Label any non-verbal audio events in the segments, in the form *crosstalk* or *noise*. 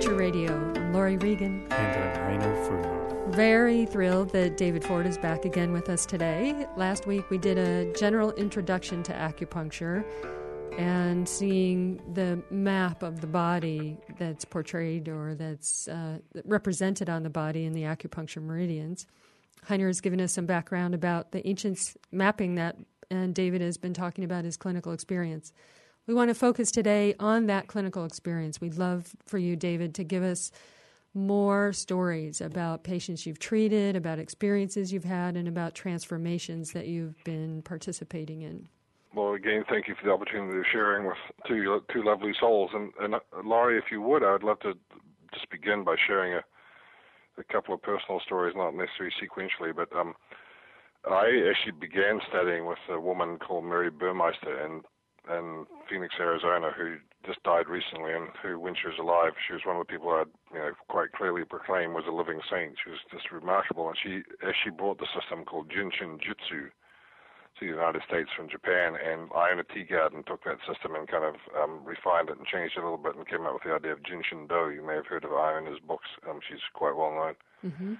Future Radio. I'm Laurie Regan. And I'm Heiner Fruehauf. Very thrilled that David Ford is back again with us today. Last week we did a general introduction to acupuncture and seeing the map of the body that's portrayed or that's uh, represented on the body in the acupuncture meridians. Heiner has given us some background about the ancients mapping that, and David has been talking about his clinical experience. We want to focus today on that clinical experience. We'd love for you, David, to give us more stories about patients you've treated, about experiences you've had, and about transformations that you've been participating in. Well, again, thank you for the opportunity of sharing with two two lovely souls. And, and uh, Laurie, if you would, I would love to just begin by sharing a, a couple of personal stories, not necessarily sequentially, but um, I actually began studying with a woman called Mary Burmeister in, in Phoenix, Arizona, who just died recently, and who, when she was alive, she was one of the people I'd you know quite clearly proclaimed was a living saint. She was just remarkable, and she actually brought the system called Jin Shin Jyutsu to the United States from Japan, and Iona Teeguarden, took that system and kind of um, refined it and changed it a little bit and came up with the idea of Jin Shin Do. You may have heard of Iona's books. Um, she's quite well known. Mm-hmm.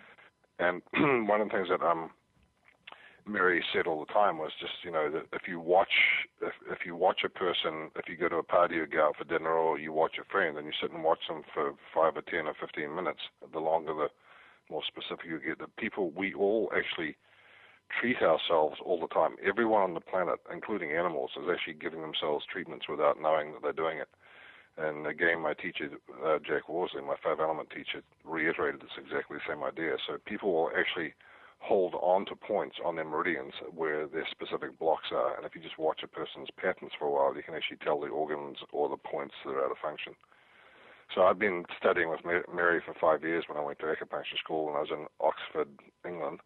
And *clears throat* one of the things that um, Mary said all the time was just, you know, that if you watch, if, if you watch a person, if you go to a party or go out for dinner or you watch a friend and you sit and watch them for five or ten or fifteen minutes, the longer the more specific you get. The people, we all actually treat ourselves all the time. Everyone on the planet, including animals, is actually giving themselves treatments without knowing that they're doing it. And again, my teacher, uh, Jack Worsley, my five element teacher, reiterated this exactly the same idea. So people will actually hold on to points on their meridians where their specific blocks are. And if you just watch a person's patterns for a while, you can actually tell the organs or the points that are out of function. So I've been studying with Mary for five years when I went to acupuncture school, and I was in Oxford, England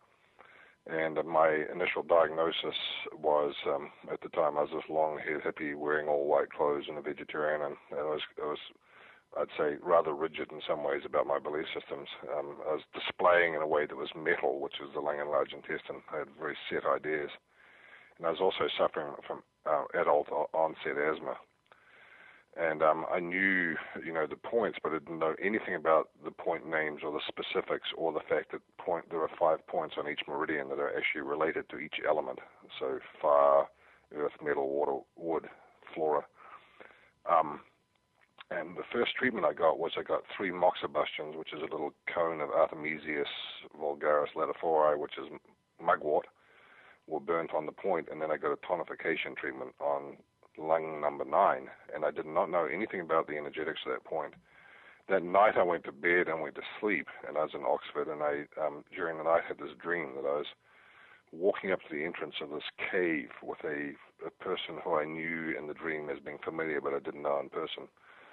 and my initial diagnosis was um, at the time I was this long-haired hippie wearing all white clothes and a vegetarian, and, and I was, I was I'd say rather rigid in some ways about my belief systems. Um, I was displaying in a way that was metal, which was the lung and large intestine. I had very set ideas, and I was also suffering from uh, adult onset asthma and um, I knew, you know, the points, but I didn't know anything about the point names or the specifics or the fact that point there are five points on each meridian that are actually related to each element. So fire, earth, metal, water, wood, flora. Um, and the first treatment I got was I got three moxibustions, which is a little cone of Artemisia vulgaris latiflora, which is mugwort, were burnt on the point, and then I got a tonification treatment on lung number nine, and I did not know anything about the energetics at that point. That night I went to bed and went to sleep, and I was in Oxford, and I um, during the night had this dream that I was walking up to the entrance of this cave with a, a person who I knew in the dream as being familiar, but I didn't know in person.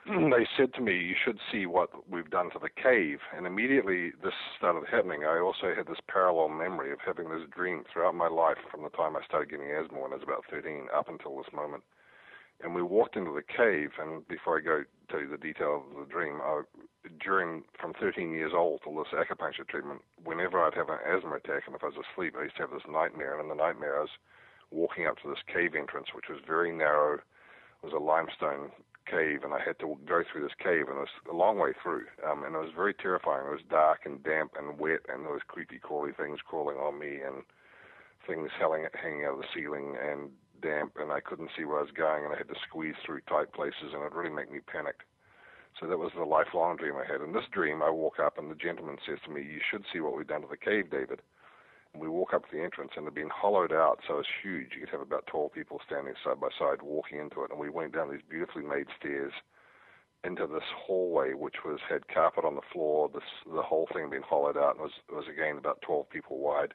*clears throat* they said to me, "You should see what we've done to the cave." And immediately this started happening. I also had this parallel memory of having this dream throughout my life from the time I started getting asthma when I was about 13 up until this moment and we walked into the cave. And before I go tell you the detail of the dream, I, during from 13 years old till this acupuncture treatment, whenever I'd have an asthma attack, and if I was asleep, I used to have this nightmare. And in the nightmare, I was walking up to this cave entrance, which was very narrow. It was a limestone cave, and I had to go through this cave, and it was a long way through, um, and it was very terrifying. It was dark and damp and wet, and there was creepy, crawly things crawling on me, and things hanging, hanging out of the ceiling, and damp and I couldn't see where I was going and I had to squeeze through tight places and it really made me panic. So that was the lifelong dream I had. In this dream, I walk up and the gentleman says to me, "You should see what we've done to the cave, David." We walk up to the entrance and it had been hollowed out, so it's huge. You could have about 12 people standing side by side walking into it. And we went down these beautifully made stairs into this hallway, which was had carpet on the floor. This the whole thing had been hollowed out and was was again about 12 people wide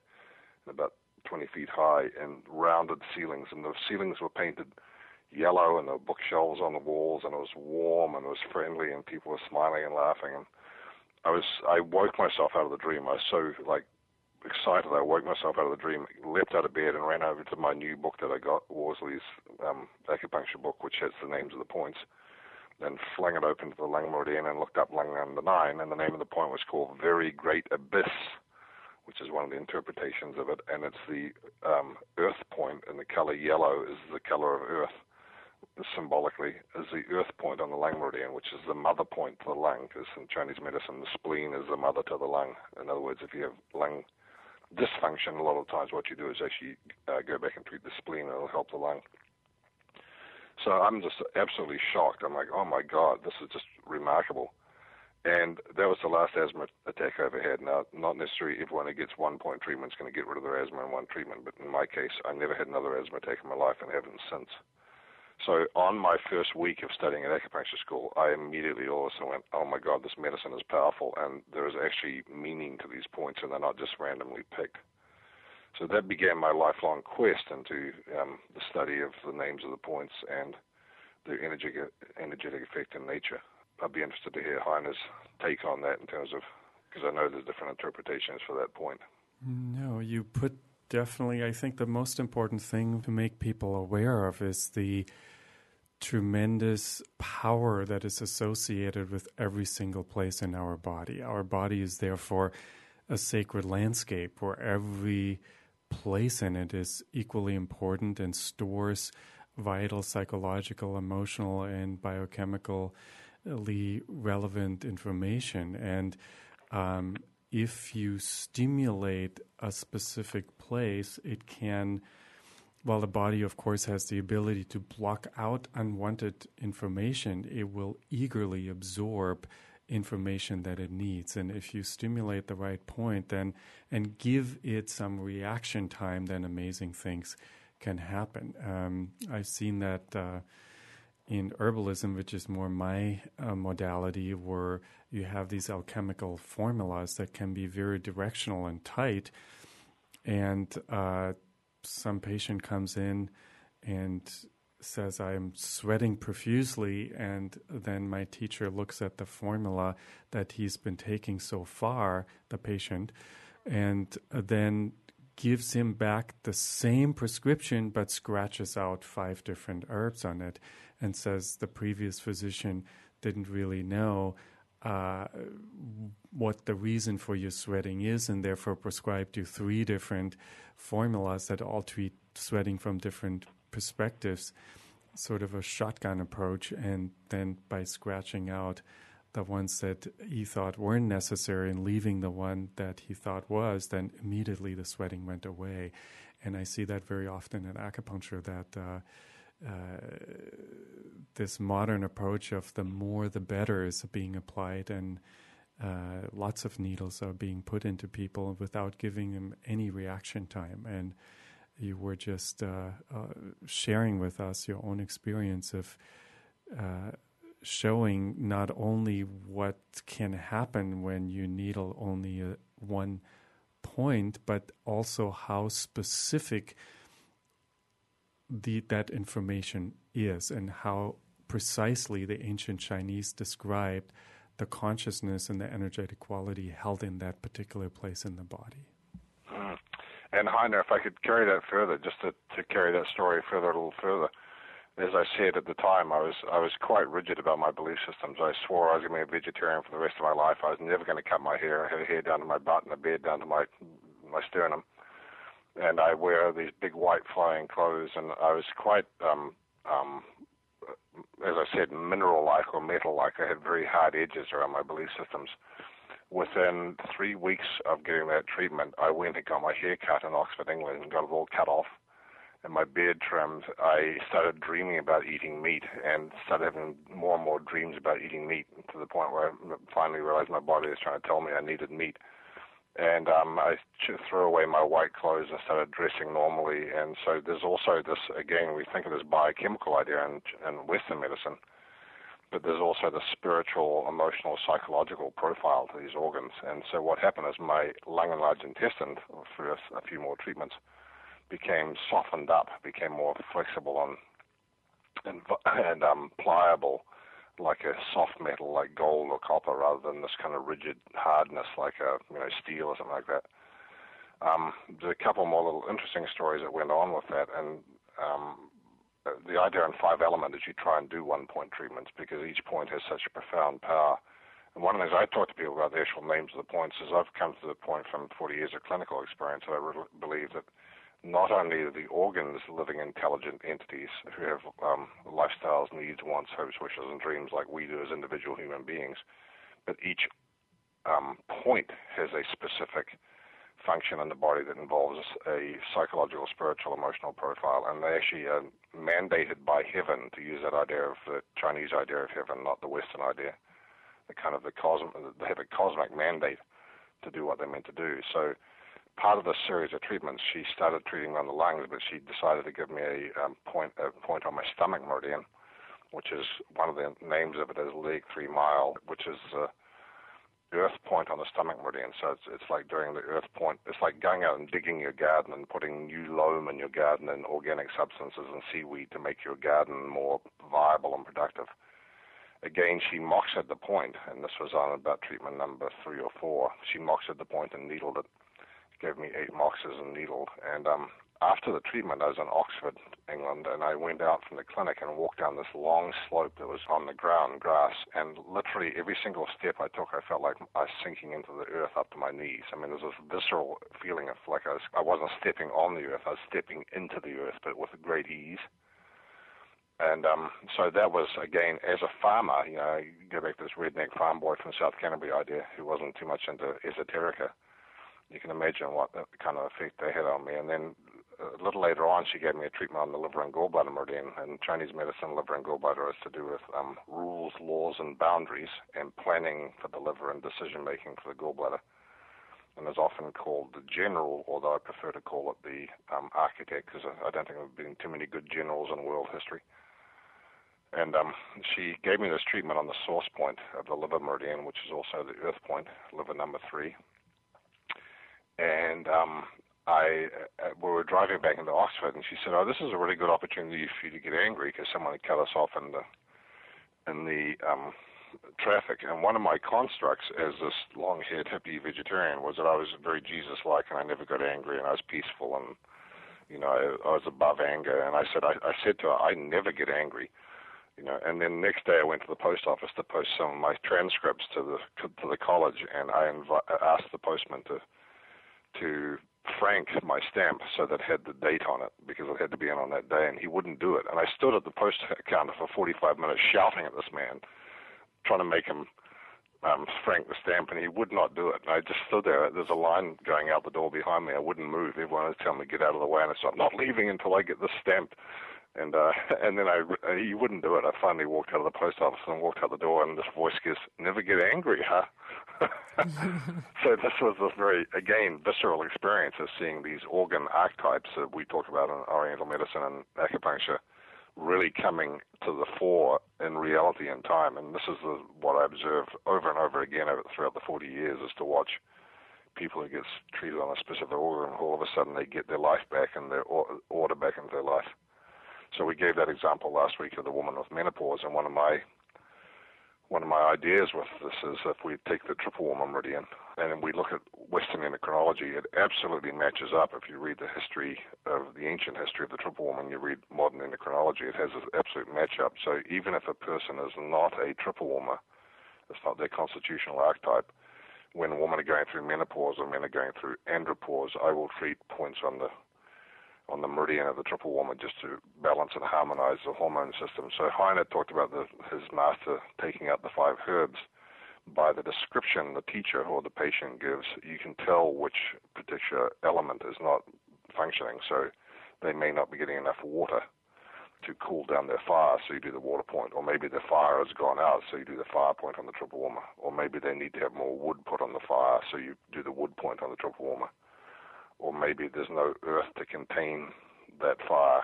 and about 20 feet high and rounded ceilings, and the ceilings were painted yellow, and there were bookshelves on the walls, and it was warm and it was friendly, and people were smiling and laughing. And I was, I woke myself out of the dream. I was so like excited. I woke myself out of the dream, leapt out of bed, and ran over to my new book that I got, Worsley's um, acupuncture book, which has the names of the points. Then flung it open to the lung meridian and looked up lung number nine, and the name of the point was called Very Great Abyss which is one of the interpretations of it, and it's the um, earth point, and the color yellow is the color of earth, symbolically is the earth point on the lung meridian, which is the mother point to the lung, because in Chinese medicine, the spleen is the mother to the lung. In other words, if you have lung dysfunction, a lot of times what you do is actually uh, go back and treat the spleen, it'll help the lung. So I'm just absolutely shocked. I'm like, oh my God, this is just remarkable. And that was the last asthma attack I ever had. Now, not necessarily everyone who gets one point treatment is going to get rid of their asthma in one treatment, but in my case, I never had another asthma attack in my life and haven't since. So on my first week of studying at acupuncture school, I immediately all of a sudden went, oh my God, this medicine is powerful, and there is actually meaning to these points, and they're not just randomly picked. So that began my lifelong quest into um, the study of the names of the points and their energetic, energetic effect in nature. I'd be interested to hear Heiner's take on that in terms of, because I know there's different interpretations for that point. No, you put definitely, I think the most important thing to make people aware of is the tremendous power that is associated with every single place in our body. Our body is therefore a sacred landscape where every place in it is equally important and stores vital psychological, emotional, and biochemically relevant information. And um, if you stimulate a specific place, it can, while the body, of course, has the ability to block out unwanted information, it will eagerly absorb information that it needs. And if you stimulate the right point, then and give it some reaction time, then amazing things can happen. Um, I've seen that uh, in herbalism, which is more my uh, modality, where you have these alchemical formulas that can be very directional and tight. And uh, some patient comes in and says, I'm sweating profusely. And then my teacher looks at the formula that he's been taking so far, the patient, and then gives him back the same prescription but scratches out five different herbs on it and says the previous physician didn't really know uh, what the reason for your sweating is and therefore prescribed you three different formulas that all treat sweating from different perspectives, sort of a shotgun approach, and then by scratching out the ones that he thought weren't necessary and leaving the one that he thought was, then immediately the sweating went away. And I see that very often in acupuncture that uh, uh, this modern approach of the more the better is being applied, and uh, lots of needles are being put into people without giving them any reaction time. And you were just uh, uh, sharing with us your own experience of uh, showing not only what can happen when you needle only one point, but also how specific the, that information is and how precisely the ancient Chinese described the consciousness and the energetic quality held in that particular place in the body. Hmm. And Heiner, if I could carry that further, just to, to carry that story further a little further, as I said at the time, I was I was quite rigid about my belief systems. I swore I was going to be a vegetarian for the rest of my life. I was never going to cut my hair. I had hair down to my butt and a beard down to my my sternum and I wear these big white flying clothes, and I was quite, um, um, as I said, mineral-like or metal-like. I had very hard edges around my belief systems. Within three weeks of getting that treatment, I went and got my hair cut in Oxford, England, and got it all cut off and my beard trimmed. I started dreaming about eating meat and started having more and more dreams about eating meat to the point where I finally realized my body was trying to tell me I needed meat and um, I threw away my white clothes and started dressing normally. And so there's also this again, we think of this biochemical idea in, in Western medicine, but there's also the spiritual, emotional, psychological profile to these organs. And so what happened is my lung and large intestine, through a, few more treatments, became softened up, became more flexible and and, and um, pliable like a soft metal like gold or copper rather than this kind of rigid hardness like a you know steel or something like that. Um, there's a couple more little interesting stories that went on with that, and um, the idea in five element is you try and do one point treatments because each point has such a profound power. And one of the things I talk to people about the actual names of the points is I've come to the point from 40 years of clinical experience that I really believe that not only are the organs living intelligent entities who have um, lifestyles, needs, wants, hopes, wishes, and dreams like we do as individual human beings, but each um, point has a specific function in the body that involves a psychological, spiritual, emotional profile, and they actually are mandated by heaven to use that idea of the Chinese idea of heaven, not the Western idea. The kind of the cosmic, they have a cosmic mandate to do what they're meant to do. So, part of the series of treatments, she started treating on the lungs, but she decided to give me a um, point, a point on my stomach meridian, which is one of the names of it is leg three mile, which is uh, earth point on the stomach meridian. So it's it's like doing the earth point. It's like going out and digging your garden and putting new loam in your garden and organic substances and seaweed to make your garden more viable and productive. Again, she mocks at the point, and this was on about treatment number three or four. She mocks at the point and needled it. Gave me eight moxes and needled, and um, after the treatment, I was in Oxford, England, and I went out from the clinic and walked down this long slope that was on the ground, grass, and literally every single step I took, I felt like I was sinking into the earth up to my knees. I mean, there's this visceral feeling of like I, was, I wasn't stepping on the earth, I was stepping into the earth, but with great ease. And um, so that was, again, as a farmer, you know, go back to this redneck farm boy from South Canterbury idea who wasn't too much into esoterica you can imagine what kind of effect they had on me. And then a little later on, she gave me a treatment on the liver and gallbladder meridian. And Chinese medicine, liver and gallbladder is to do with um, rules, laws, and boundaries, and planning for the liver and decision making for the gallbladder. And is often called the general, although I prefer to call it the um, architect because I don't think there have been too many good generals in world history. And um, she gave me this treatment on the source point of the liver meridian, which is also the earth point, liver number three. And um, I uh, we were driving back into Oxford, and she said, "Oh, this is a really good opportunity for you to get angry because someone had cut us off in the in the um, traffic." And one of my constructs as this long-haired hippie vegetarian was that I was very Jesus-like, and I never got angry, and I was peaceful, and you know, I, I was above anger. And I said, I, I said to her, "I never get angry." You know, and then next day I went to the post office to post some of my transcripts to the to the college, and I invi- asked the postman to to frank my stamp so that it had the date on it because it had to be in on that day, and he wouldn't do it. And I stood at the post counter for 45 minutes shouting at this man, trying to make him um, frank the stamp, and he would not do it. And I just stood there. There's a line going out the door behind me. I wouldn't move. Everyone was telling me get out of the way, and I said, "I'm not leaving until I get this stamped." And uh, *laughs* and then I he wouldn't do it. I finally walked out of the post office and walked out the door, and this voice goes, "Never get angry, huh?" *laughs* so this was a very, again, visceral experience of seeing these organ archetypes that we talk about in Oriental medicine and acupuncture really coming to the fore in reality and time. And this is the, what I observe over and over again throughout the 40 years is to watch people who get treated on a specific organ, all of a sudden they get their life back and their order back into their life. So we gave that example last week of the woman with menopause, and one of my one of my ideas with this is if we take the triple meridian and we look at Western endocrinology, it absolutely matches up. If you read the history of the ancient history of the triple and you read modern endocrinology, it has an absolute match up. So even if a person is not a triple warmer, it's not their constitutional archetype, when women are going through menopause or men are going through andropause, I will treat points on the on the meridian of the triple warmer just to balance and harmonize the hormone system. So Heiner talked about the, his master taking out the five herbs. By the description the teacher or the patient gives, you can tell which particular element is not functioning. So they may not be getting enough water to cool down their fire, so you do the water point. Or maybe the fire has gone out, so you do the fire point on the triple warmer. Or maybe they need to have more wood put on the fire, so you do the wood point on the triple warmer maybe there's no earth to contain that fire,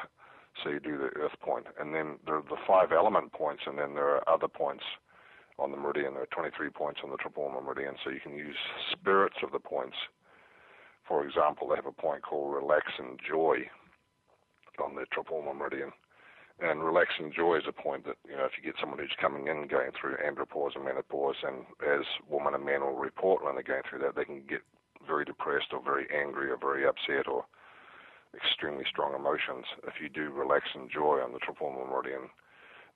so you do the earth point. And then there are the five element points, and then there are other points on the meridian. There are 23 points on the triple meridian, so you can use spirits of the points. For example, they have a point called relax and joy on the triple meridian. And relax and joy is a point that, you know, if you get someone who's coming in going through andropause and menopause, and as women and men will report when they're going through that, they can get very depressed or very angry or very upset or extremely strong emotions, if you do relax and joy on the triple meridian,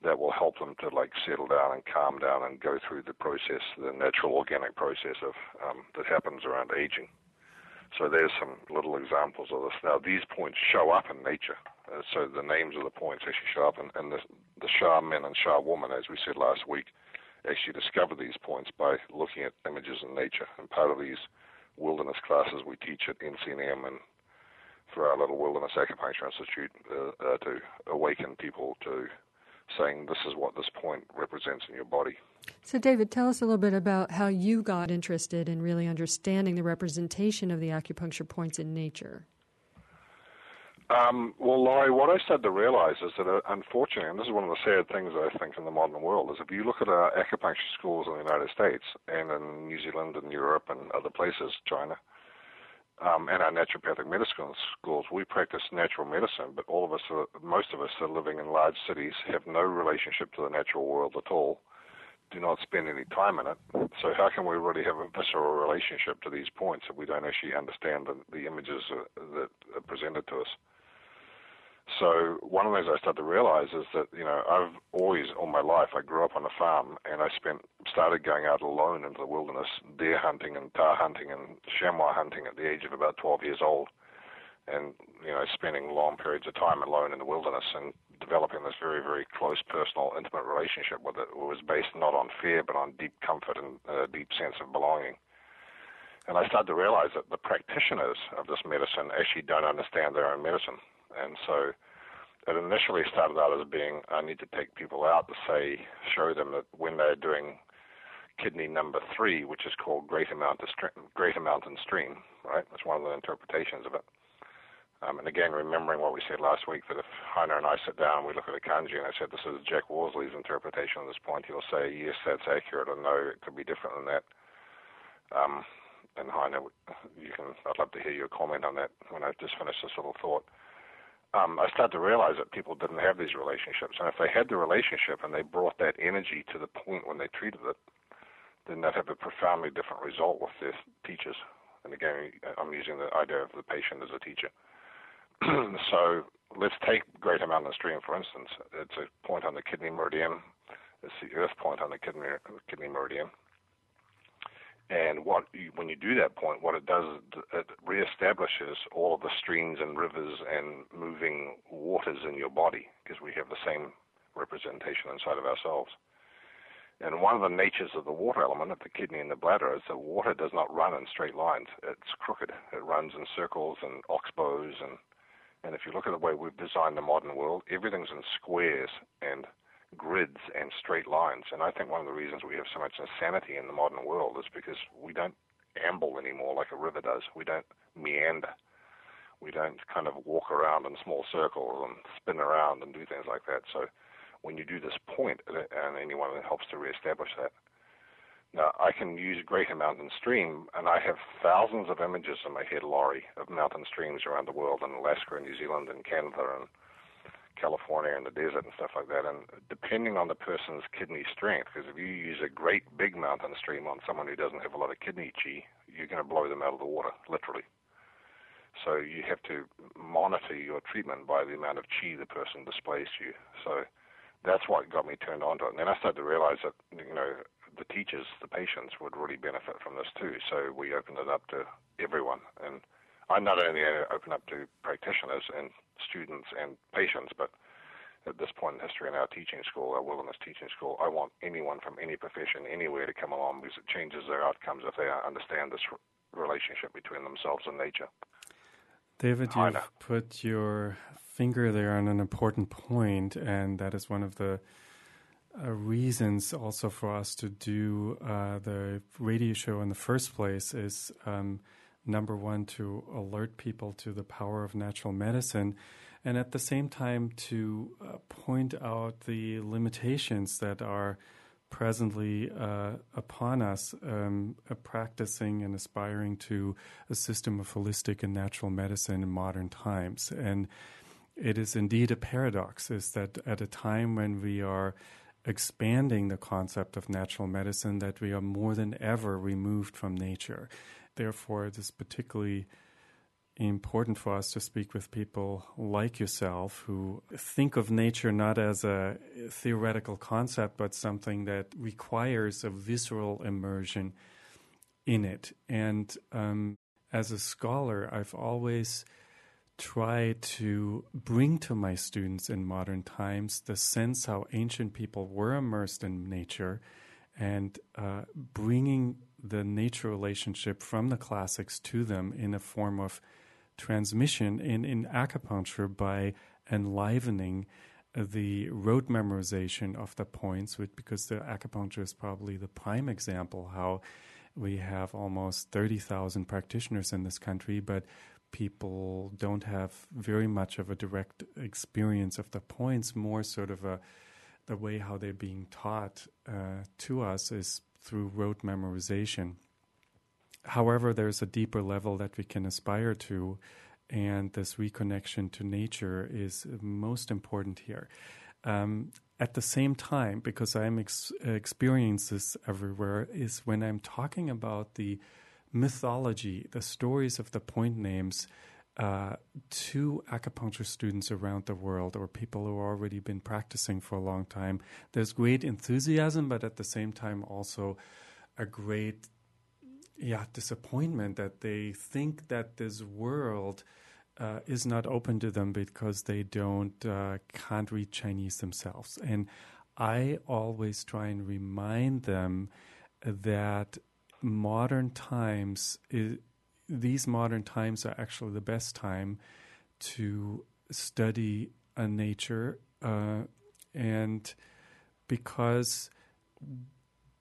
that will help them to like settle down and calm down and go through the process, the natural organic process of um, that happens around aging. So there's some little examples of this. Now these points show up in nature. Uh, so the names of the points actually show up, and, and the, the Shah men and Shah women, as we said last week, actually discover these points by looking at images in nature. And part of these wilderness classes we teach at NCNM and through our little Wilderness Acupuncture Institute uh, uh, to awaken people to saying this is what this point represents in your body. So, David, tell us a little bit about how you got interested in really understanding the representation of the acupuncture points in nature. Um, well, Laurie, what I started to realize is that, uh, unfortunately, and this is one of the sad things I think in the modern world, is if you look at our acupuncture schools in the United States and in New Zealand and Europe and other places, China, um, and our naturopathic medicine schools, we practice natural medicine, but all of us, are, most of us are living in large cities, have no relationship to the natural world at all, do not spend any time in it. So how can we really have a visceral relationship to these points if we don't actually understand the, the images uh, that are presented to us? So one of the things I started to realize is that you know I've always all my life I grew up on a farm and I spent started going out alone into the wilderness deer hunting and tahr hunting and chamois hunting at the age of about 12 years old, and you know spending long periods of time alone in the wilderness and developing this very very close personal intimate relationship with it. It was based not on fear but on deep comfort and a deep sense of belonging. And I started to realize that the practitioners of this medicine actually don't understand their own medicine and so it initially started out as being I need to take people out to say, show them that when they're doing kidney number three, which is called Greater Mountain, Greater Mountain Stream, right? That's one of the interpretations of it. Um, and again, remembering what we said last week, that if Heiner and I sit down, we look at a kanji, and I said, this is Jack Worsley's interpretation of this point, he'll say, yes, that's accurate, or no, it could be different than that. Um, and Heiner, you can, I'd love to hear your comment on that when I just finish this little thought um, I started to realize that people didn't have these relationships. And if they had the relationship and they brought that energy to the point when they treated it, then they'd have a profoundly different result with their teachers. And again, I'm using the idea of the patient as a teacher. *clears throat* so let's take Greater Mountain Stream, for instance. It's a point on the kidney meridian. It's the earth point on the kidney, kidney meridian. And what when you do that point, what it does is it reestablishes all of the streams and rivers and moving waters in your body because we have the same representation inside of ourselves. And one of the natures of the water element of the kidney and the bladder is that water does not run in straight lines. It's crooked. It runs in circles and oxbows and and if you look at the way we've designed the modern world, everything's in squares and grids and straight lines. And I think one of the reasons we have so much insanity in the modern world is because we don't amble anymore like a river does. We don't meander. We don't kind of walk around in small circles and spin around and do things like that. So when you do this point, uh, and anyone that helps to reestablish that. Now, I can use Greater Mountain Stream, and I have thousands of images in my head, Laurie, of mountain streams around the world in Alaska and New Zealand and Canada and California and the desert and stuff like that. And depending on the person's kidney strength, because if you use a great big mountain stream on someone who doesn't have a lot of kidney chi, you're going to blow them out of the water, literally. So you have to monitor your treatment by the amount of chi the person displays to you. So that's what got me turned on to it. And then I started to realize that, you know, the teachers, the patients would really benefit from this too. So we opened it up to everyone. And I not only uh, open up to practitioners and students and patients, but at this point in history in our teaching school, our wilderness teaching school, I want anyone from any profession, anywhere to come along because it changes their outcomes if they understand this relationship between themselves and nature. David, you've put your finger there on an important point, and that is one of the uh, reasons also for us to do uh, the radio show in the first place is um, number one, to alert people to the power of natural medicine, and at the same time to uh, point out the limitations that are presently uh, upon us um, uh, practicing and aspiring to a system of holistic and natural medicine in modern times. And it is indeed a paradox is that at a time when we are expanding the concept of natural medicine that we are more than ever removed from nature therefore, it is particularly important for us to speak with people like yourself who think of nature not as a theoretical concept, but something that requires a visceral immersion in it. And um, as a scholar, I've always tried to bring to my students in modern times the sense how ancient people were immersed in nature and uh, bringing the nature relationship from the classics to them in a form of transmission in, in acupuncture by enlivening the rote memorization of the points, with, because the acupuncture is probably the prime example how we have almost 30,000 practitioners in this country, but people don't have very much of a direct experience of the points, more sort of a the way how they're being taught uh, to us is through rote memorization. However, there's a deeper level that we can aspire to, and this reconnection to nature is most important here. Um, at the same time, because I'm ex- experiencing this everywhere, is when I'm talking about the mythology, the stories of the point names uh, to acupuncture students around the world or people who have already been practicing for a long time. There's great enthusiasm, but at the same time, also a great yeah disappointment that they think that this world uh, is not open to them because they don't uh, can't read Chinese themselves. And I always try and remind them that modern times is, these modern times are actually the best time to study uh, nature uh, and because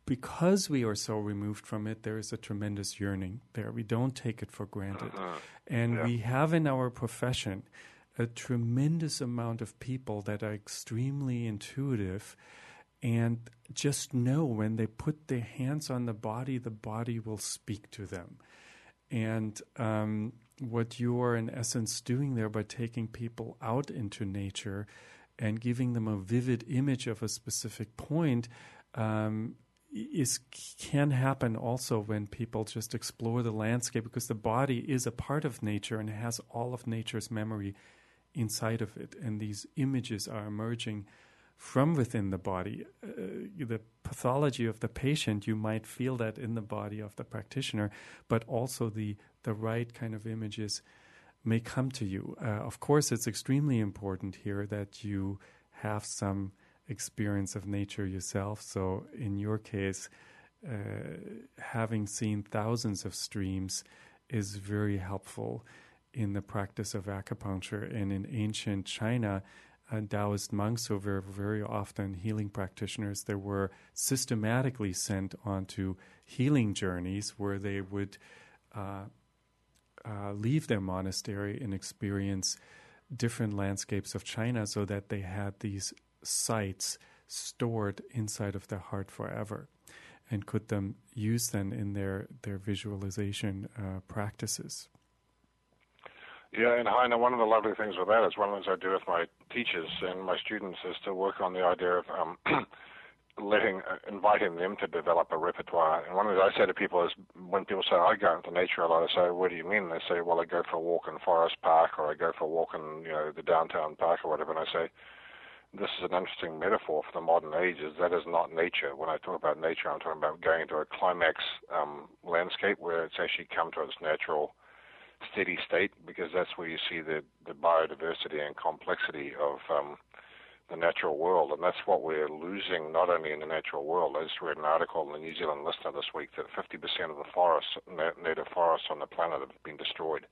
because we are so removed from it, there is a tremendous yearning there. We don't take it for granted. Uh-huh. And yeah. we have in our profession a tremendous amount of people that are extremely intuitive and just know when they put their hands on the body, the body will speak to them. And um, what you are, in essence, doing there by taking people out into nature and giving them a vivid image of a specific point um, is can happen also when people just explore the landscape because the body is a part of nature and has all of nature's memory inside of it and these images are emerging from within the body uh, the pathology of the patient you might feel that in the body of the practitioner but also the the right kind of images may come to you uh, of course it's extremely important here that you have some experience of nature yourself. So, in your case, uh, having seen thousands of streams is very helpful in the practice of acupuncture. And in ancient China, uh, Taoist monks who were very often healing practitioners, they were systematically sent onto healing journeys where they would uh, uh, leave their monastery and experience different landscapes of China so that they had these sites stored inside of their heart forever and could them use them in their, their visualization uh, practices. Yeah, and Heiner, one of the lovely things with that is one of the things I do with my teachers and my students is to work on the idea of um, *clears throat* letting, uh, inviting them to develop a repertoire. And one of the things I say to people is when people say I go into nature a lot, I say, "What do you mean?" They say, "Well, I go for a walk in Forest Park, or I go for a walk in you know the downtown park, or whatever." And I say, this is an interesting metaphor for the modern age. Is that is not nature. When I talk about nature, I'm talking about going into a climax um, landscape where it's actually come to its natural, steady state, because that's where you see the the biodiversity and complexity of um, the natural world, and that's what we're losing not only in the natural world. I just read an article in the New Zealand Listener this week that 50% of the forests, native forests on the planet, have been destroyed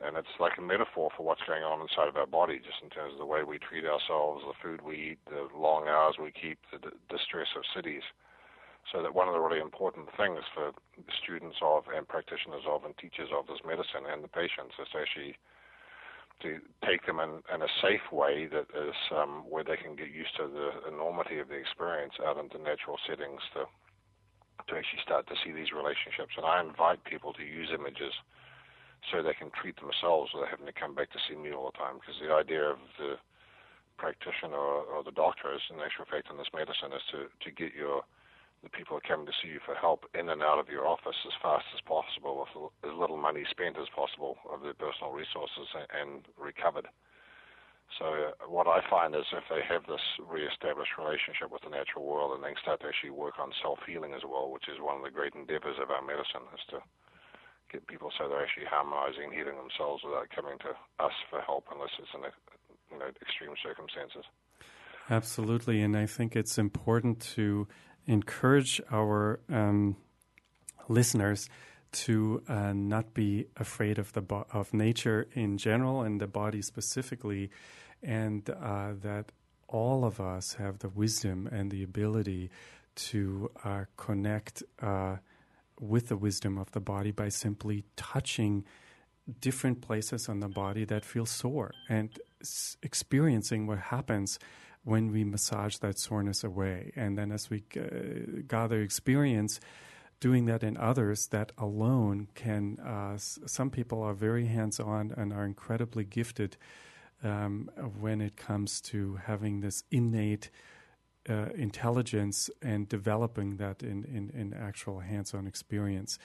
and it's like a metaphor for what's going on inside of our body, just in terms of the way we treat ourselves, the food we eat, the long hours we keep, the d- distress of cities. So that one of the really important things for students of and practitioners of and teachers of this medicine and the patients is actually to take them in, in a safe way that is um, where they can get used to the enormity of the experience out into natural settings to to actually start to see these relationships. And I invite people to use images so they can treat themselves without having to come back to see me all the time. Because the idea of the practitioner or, or the doctor is, in actual fact, in this medicine, is to, to get your the people who are coming to see you for help in and out of your office as fast as possible with as little money spent as possible of their personal resources and, recovered. So uh, what I find is if they have this re-established relationship with the natural world and they start to actually work on self-healing as well, which is one of the great endeavors of our medicine, is to get people so they're actually harmonizing and healing themselves without coming to us for help unless it's in a, you know extreme circumstances. Absolutely, and I think it's important to encourage our um, listeners to uh, not be afraid of the bo- of nature in general and the body specifically, and uh, that all of us have the wisdom and the ability to uh, connect uh, with the wisdom of the body by simply touching different places on the body that feel sore and s- experiencing what happens when we massage that soreness away. And then as we uh, gather experience, doing that in others, that alone can. Uh, s- some people are very hands on and are incredibly gifted um, when it comes to having this innate uh, intelligence and developing that in, in, in actual hands on experience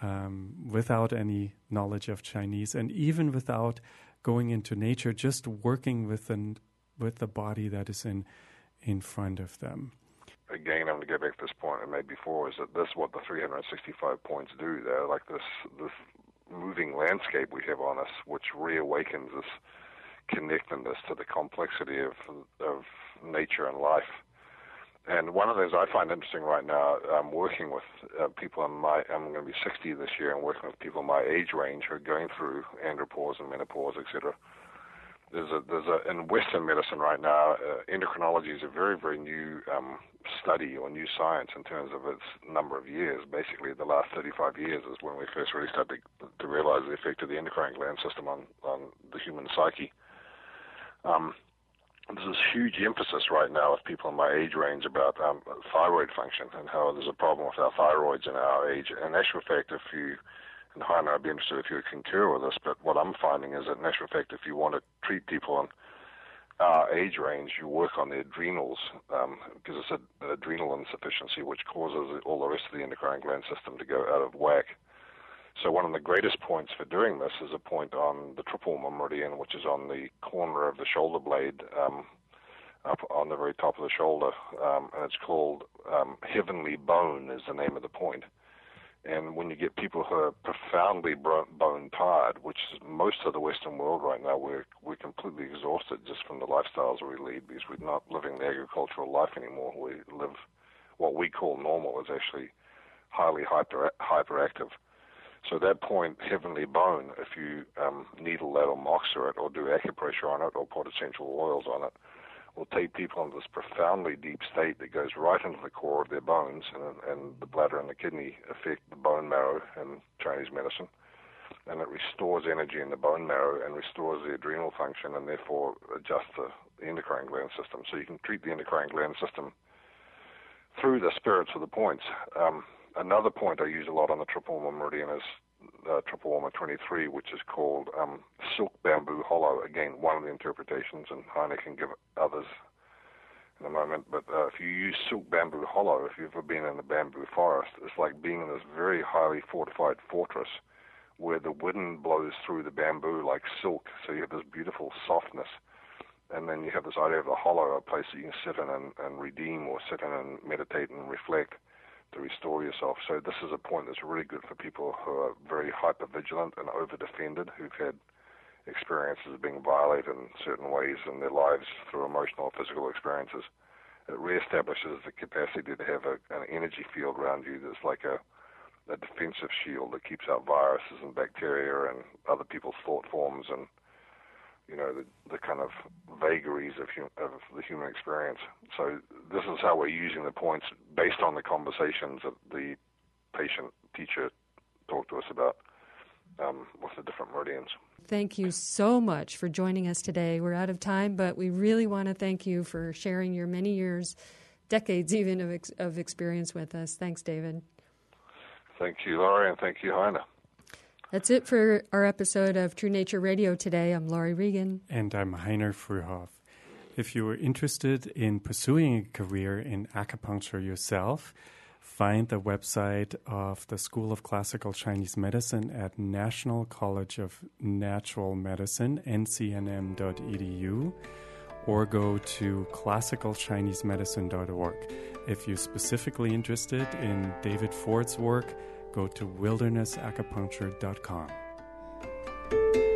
um, without any knowledge of Chinese and even without going into nature, just working with, an, with the body that is in, in front of them again, I'm going to go back to this point I made before: is that this is what the 365 points do? They're like this this moving landscape we have on us, which reawakens this connectedness to the complexity of of nature and life. And one of the things I find interesting right now, I'm working with uh, people in my, I'm going to be 60 this year, and working with people in my age range who are going through andropause and menopause, etc there's a there's a in Western medicine right now, uh, endocrinology is a very very new um, study or new science in terms of its number of years. Basically, the last 35 years is when we first really started to, to realize the effect of the endocrine gland system on on the human psyche. Um, there's this huge emphasis right now with people in my age range about um, thyroid function and how there's a problem with our thyroids in our age. In actual fact, if you Heiner, I'd be interested if you concur with this, but what I'm finding is that in actual fact, if you want to treat people in our age range, you work on the adrenals um, because it's an adrenal insufficiency which causes all the rest of the endocrine gland system to go out of whack. So one of the greatest points for doing this is a point on the triple meridian, which is on the corner of the shoulder blade, um, up on the very top of the shoulder, um, and it's called um, Heavenly Bone is the name of the point. And when you get people who are profoundly bone tired, which is most of the Western world right now, we're we're completely exhausted just from the lifestyles we lead because we're not living the agricultural life anymore. We live what we call normal is actually highly hyper hyperactive. So at that point, heavenly bone, if you um, needle that or moxa it or do acupressure on it or put essential oils on it, will take people into this profoundly deep state that goes right into the core of their bones, and, and the bladder and the kidney affect the bone marrow in Chinese medicine. And it restores energy in the bone marrow and restores the adrenal function and therefore adjusts the, endocrine gland system. So you can treat the endocrine gland system through the spirits of the points. Um, another point I use a lot on the triple meridian is uh, triple warmer 23, which is called um, silk bamboo hollow. Again, one of the interpretations, and Heiner can give others in a moment. But uh, if you use silk bamboo hollow, if you've ever been in a bamboo forest, it's like being in this very highly fortified fortress where the wind blows through the bamboo like silk. So you have this beautiful softness. And then you have this idea of a hollow, a place that you can sit in and, and redeem or sit in and meditate and reflect to restore yourself. So this is a point that's really good for people who are very hyper vigilant and over defended, who've had experiences of being violated in certain ways in their lives through emotional or physical experiences. It reestablishes the capacity to have a, an energy field around you that's like a, a defensive shield that keeps out viruses and bacteria and other people's thought forms and you know the, the kind of vagaries of, hum, of the human experience. So this is how we're using the points based on the conversations that the patient teacher talked to us about um, with the different meridians. Thank you so much for joining us today. We're out of time, but we really want to thank you for sharing your many years, decades even, of, ex- of experience with us. Thanks, David. Thank you, Laurie, and thank you, Heiner. That's it for our episode of True Nature Radio today. I'm Laurie Regan. And I'm Heiner Fruehauf. If you are interested in pursuing a career in acupuncture yourself, find the website of the School of Classical Chinese Medicine at National College of Natural Medicine, ncnm.edu, or go to classicalchinesemedicine.org. If you're specifically interested in David Ford's work, go to wildernessacupuncture.com.